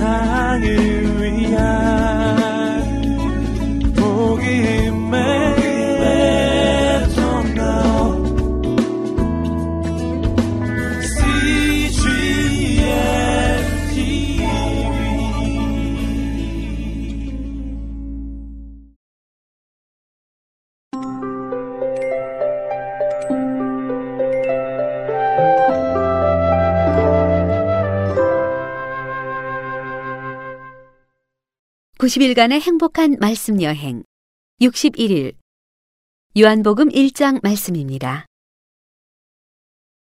세상을 (90일간의) 행복한 말씀 여행 (61일) 요한복음 1장 말씀입니다.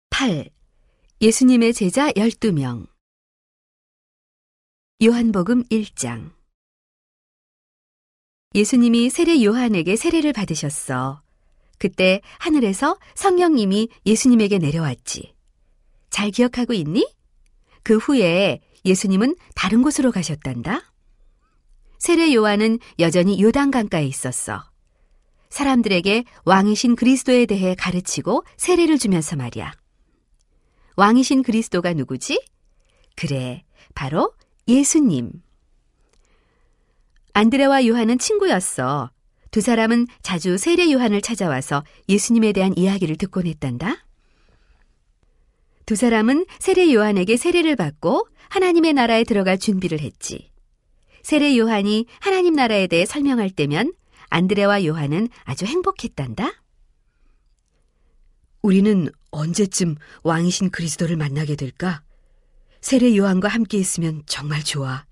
8. 예수님의 제자 12명 요한복음 1장 예수님이 세례 요한에게 세례를 받으셨어. 그때 하늘에서 성령님이 예수님에게 내려왔지. 잘 기억하고 있니? 그 후에 예수님은 다른 곳으로 가셨단다. 세례 요한은 여전히 요단강가에 있었어. 사람들에게 왕이신 그리스도에 대해 가르치고 세례를 주면서 말이야. 왕이신 그리스도가 누구지? 그래, 바로 예수님. 안드레와 요한은 친구였어. 두 사람은 자주 세례 요한을 찾아와서 예수님에 대한 이야기를 듣곤 했단다. 두 사람은 세례 요한에게 세례를 받고 하나님의 나라에 들어갈 준비를 했지. 세례 요한이 하나님 나라에 대해 설명할 때면 안드레와 요한은 아주 행복했단다. 우리는 언제쯤 왕이신 그리스도를 만나게 될까? 세례 요한과 함께 있으면 정말 좋아.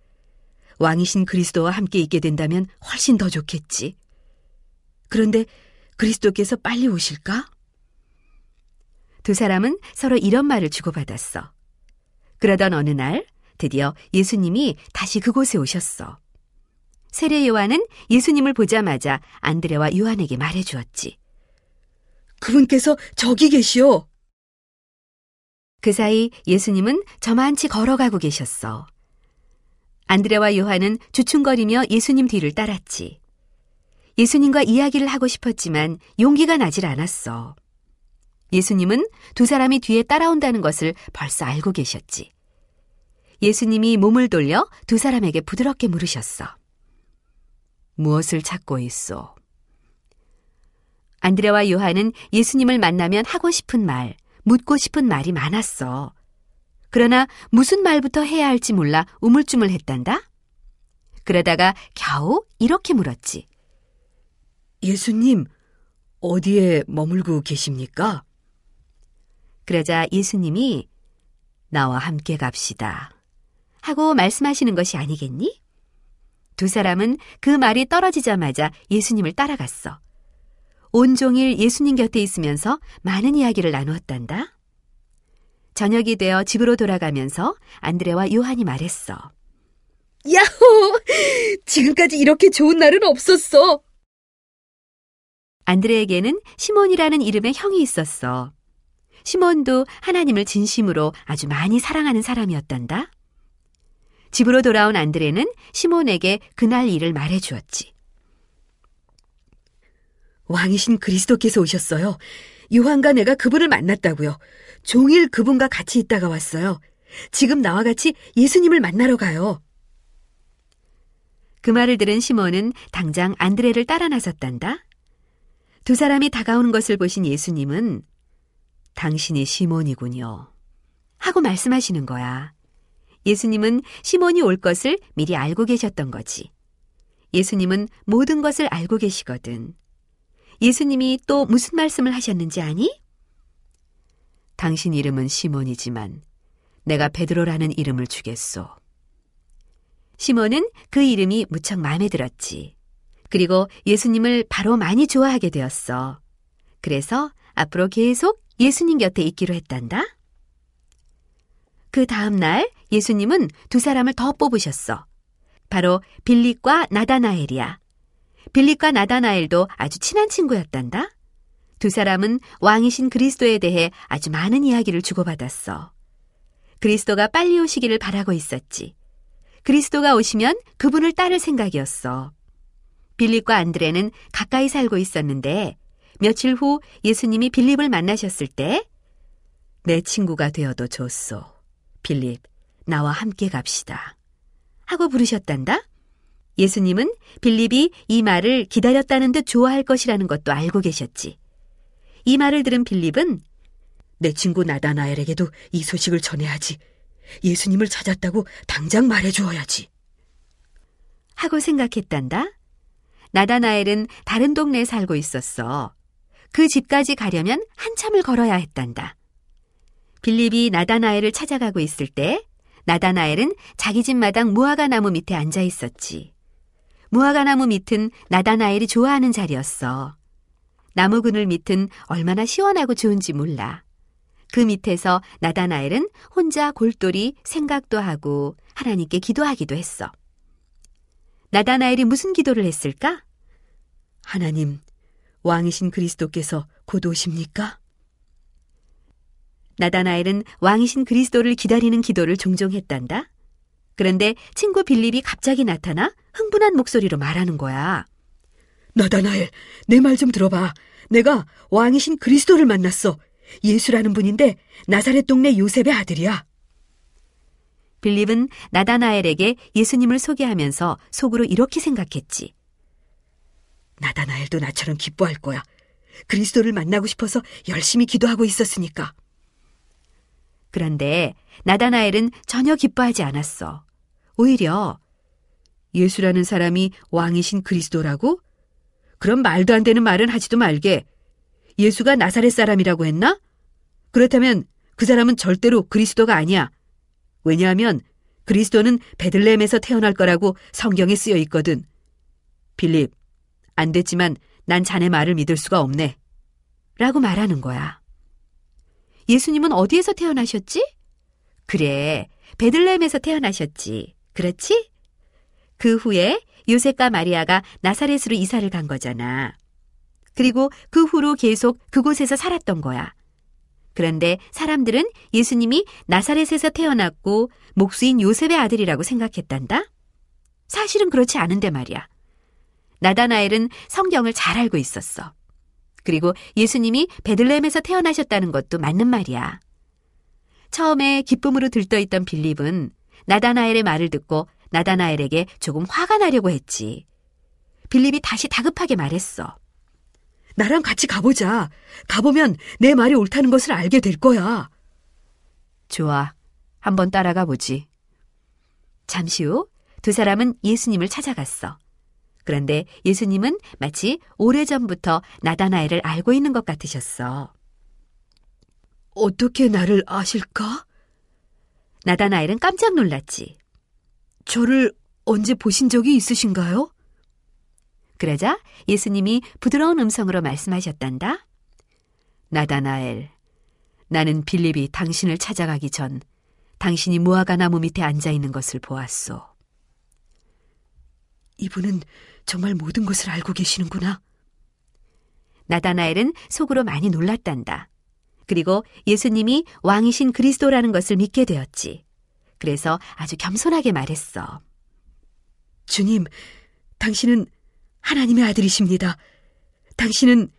왕이신 그리스도와 함께 있게 된다면 훨씬 더 좋겠지. 그런데 그리스도께서 빨리 오실까? 두 사람은 서로 이런 말을 주고받았어. 그러던 어느 날 드디어 예수님이 다시 그곳에 오셨어. 세례 요한은 예수님을 보자마자 안드레와 요한에게 말해 주었지. 그분께서 저기 계시오. 그 사이 예수님은 저만치 걸어가고 계셨어. 안드레와 요한은 주춤거리며 예수님 뒤를 따랐지. 예수님과 이야기를 하고 싶었지만 용기가 나질 않았어. 예수님은 두 사람이 뒤에 따라온다는 것을 벌써 알고 계셨지. 예수님이 몸을 돌려 두 사람에게 부드럽게 물으셨어. 무엇을 찾고 있어? 안드레와 요한은 예수님을 만나면 하고 싶은 말, 묻고 싶은 말이 많았어. 그러나 무슨 말부터 해야 할지 몰라 우물쭈물했단다. 그러다가 겨우 이렇게 물었지. 예수님, 어디에 머물고 계십니까? 그러자 예수님이 나와 함께 갑시다. 하고 말씀하시는 것이 아니겠니? 두 사람은 그 말이 떨어지자마자 예수님을 따라갔어. 온종일 예수님 곁에 있으면서 많은 이야기를 나누었단다. 저녁이 되어 집으로 돌아가면서 안드레와 요한이 말했어. 야호! 지금까지 이렇게 좋은 날은 없었어. 안드레에게는 시몬이라는 이름의 형이 있었어. 시몬도 하나님을 진심으로 아주 많이 사랑하는 사람이었단다. 집으로 돌아온 안드레는 시몬에게 그날 일을 말해 주었지. 왕이신 그리스도께서 오셨어요. 요한과 내가 그분을 만났다고요. 종일 그분과 같이 있다가 왔어요. 지금 나와 같이 예수님을 만나러 가요. 그 말을 들은 시몬은 당장 안드레를 따라 나섰단다. 두 사람이 다가오는 것을 보신 예수님은 당신이 시몬이군요. 하고 말씀하시는 거야. 예수님은 시몬이 올 것을 미리 알고 계셨던 거지. 예수님은 모든 것을 알고 계시거든. 예수님이 또 무슨 말씀을 하셨는지 아니? 당신 이름은 시몬이지만 내가 베드로라는 이름을 주겠소. 시몬은 그 이름이 무척 마음에 들었지. 그리고 예수님을 바로 많이 좋아하게 되었어. 그래서 앞으로 계속 예수님 곁에 있기로 했단다. 그 다음 날 예수님은 두 사람을 더 뽑으셨어. 바로 빌립과 나다나엘이야. 빌립과 나다나엘도 아주 친한 친구였단다. 두 사람은 왕이신 그리스도에 대해 아주 많은 이야기를 주고받았어. 그리스도가 빨리 오시기를 바라고 있었지. 그리스도가 오시면 그분을 따를 생각이었어. 빌립과 안드레는 가까이 살고 있었는데 며칠 후 예수님이 빌립을 만나셨을 때 내 친구가 되어도 좋소. 빌립, 나와 함께 갑시다. 하고 부르셨단다. 예수님은 빌립이 이 말을 기다렸다는 듯 좋아할 것이라는 것도 알고 계셨지. 이 말을 들은 빌립은 내 친구 나다나엘에게도 이 소식을 전해야지. 예수님을 찾았다고 당장 말해 주어야지. 하고 생각했단다. 나다나엘은 다른 동네에 살고 있었어. 그 집까지 가려면 한참을 걸어야 했단다. 빌립이 나다나엘을 찾아가고 있을 때 나다나엘은 자기 집 마당 무화과 나무 밑에 앉아 있었지. 무화과 나무 밑은 나다나엘이 좋아하는 자리였어. 나무 그늘 밑은 얼마나 시원하고 좋은지 몰라. 그 밑에서 나다나엘은 혼자 골똘히 생각도 하고 하나님께 기도하기도 했어. 나다나엘이 무슨 기도를 했을까? 하나님, 왕이신 그리스도께서 곧 오십니까? 나다나엘은 왕이신 그리스도를 기다리는 기도를 종종 했단다. 그런데 친구 빌립이 갑자기 나타나 흥분한 목소리로 말하는 거야. 나다나엘, 내 말 좀 들어봐. 내가 왕이신 그리스도를 만났어. 예수라는 분인데 나사렛 동네 요셉의 아들이야. 빌립은 나다나엘에게 예수님을 소개하면서 속으로 이렇게 생각했지. 나다나엘도 나처럼 기뻐할 거야. 그리스도를 만나고 싶어서 열심히 기도하고 있었으니까. 그런데 나다나엘은 전혀 기뻐하지 않았어. 오히려 예수라는 사람이 왕이신 그리스도라고? 그럼 말도 안 되는 말은 하지도 말게. 예수가 나사렛 사람이라고 했나? 그렇다면 그 사람은 절대로 그리스도가 아니야. 왜냐하면 그리스도는 베들레헴에서 태어날 거라고 성경에 쓰여 있거든. 빌립, 안 됐지만 난 자네 말을 믿을 수가 없네. 라고 말하는 거야. 예수님은 어디에서 태어나셨지? 그래, 베들레헴에서 태어나셨지. 그렇지? 그 후에 요셉과 마리아가 나사렛으로 이사를 간 거잖아. 그리고 그 후로 계속 그곳에서 살았던 거야. 그런데 사람들은 예수님이 나사렛에서 태어났고 목수인 요셉의 아들이라고 생각했단다? 사실은 그렇지 않은데 말이야. 나다나엘은 성경을 잘 알고 있었어. 그리고 예수님이 베들레헴에서 태어나셨다는 것도 맞는 말이야. 처음에 기쁨으로 들떠있던 빌립은 나다나엘의 말을 듣고 나다나엘에게 조금 화가 나려고 했지. 빌립이 다시 다급하게 말했어. 나랑 같이 가보자. 가보면 내 말이 옳다는 것을 알게 될 거야. 좋아. 한번 따라가 보지. 잠시 후 두 사람은 예수님을 찾아갔어. 그런데 예수님은 마치 오래전부터 나다나엘을 알고 있는 것 같으셨어. 어떻게 나를 아실까? 나다나엘은 깜짝 놀랐지. 저를 언제 보신 적이 있으신가요? 그러자 예수님이 부드러운 음성으로 말씀하셨단다. 나다나엘, 나는 빌립이 당신을 찾아가기 전 당신이 무화과 나무 밑에 앉아 있는 것을 보았소. 이분은 정말 모든 것을 알고 계시는구나. 나다나엘은 속으로 많이 놀랐단다. 그리고 예수님이 왕이신 그리스도라는 것을 믿게 되었지. 그래서 아주 겸손하게 말했어. 주님, 당신은 하나님의 아들이십니다. 당신은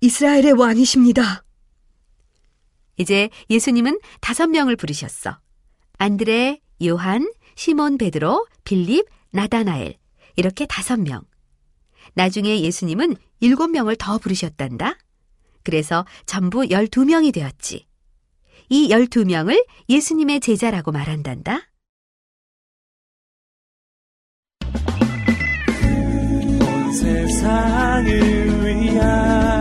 이스라엘의 왕이십니다. 이제 예수님은 다섯 명을 부르셨어. 안드레, 요한, 시몬 베드로, 빌립, 나다나엘. 이렇게 다섯 명. 나중에 예수님은 일곱 명을 더 부르셨단다. 그래서 전부 열두 명이 되었지. 이 열두 명을 예수님의 제자라고 말한단다. 온 세상을 위한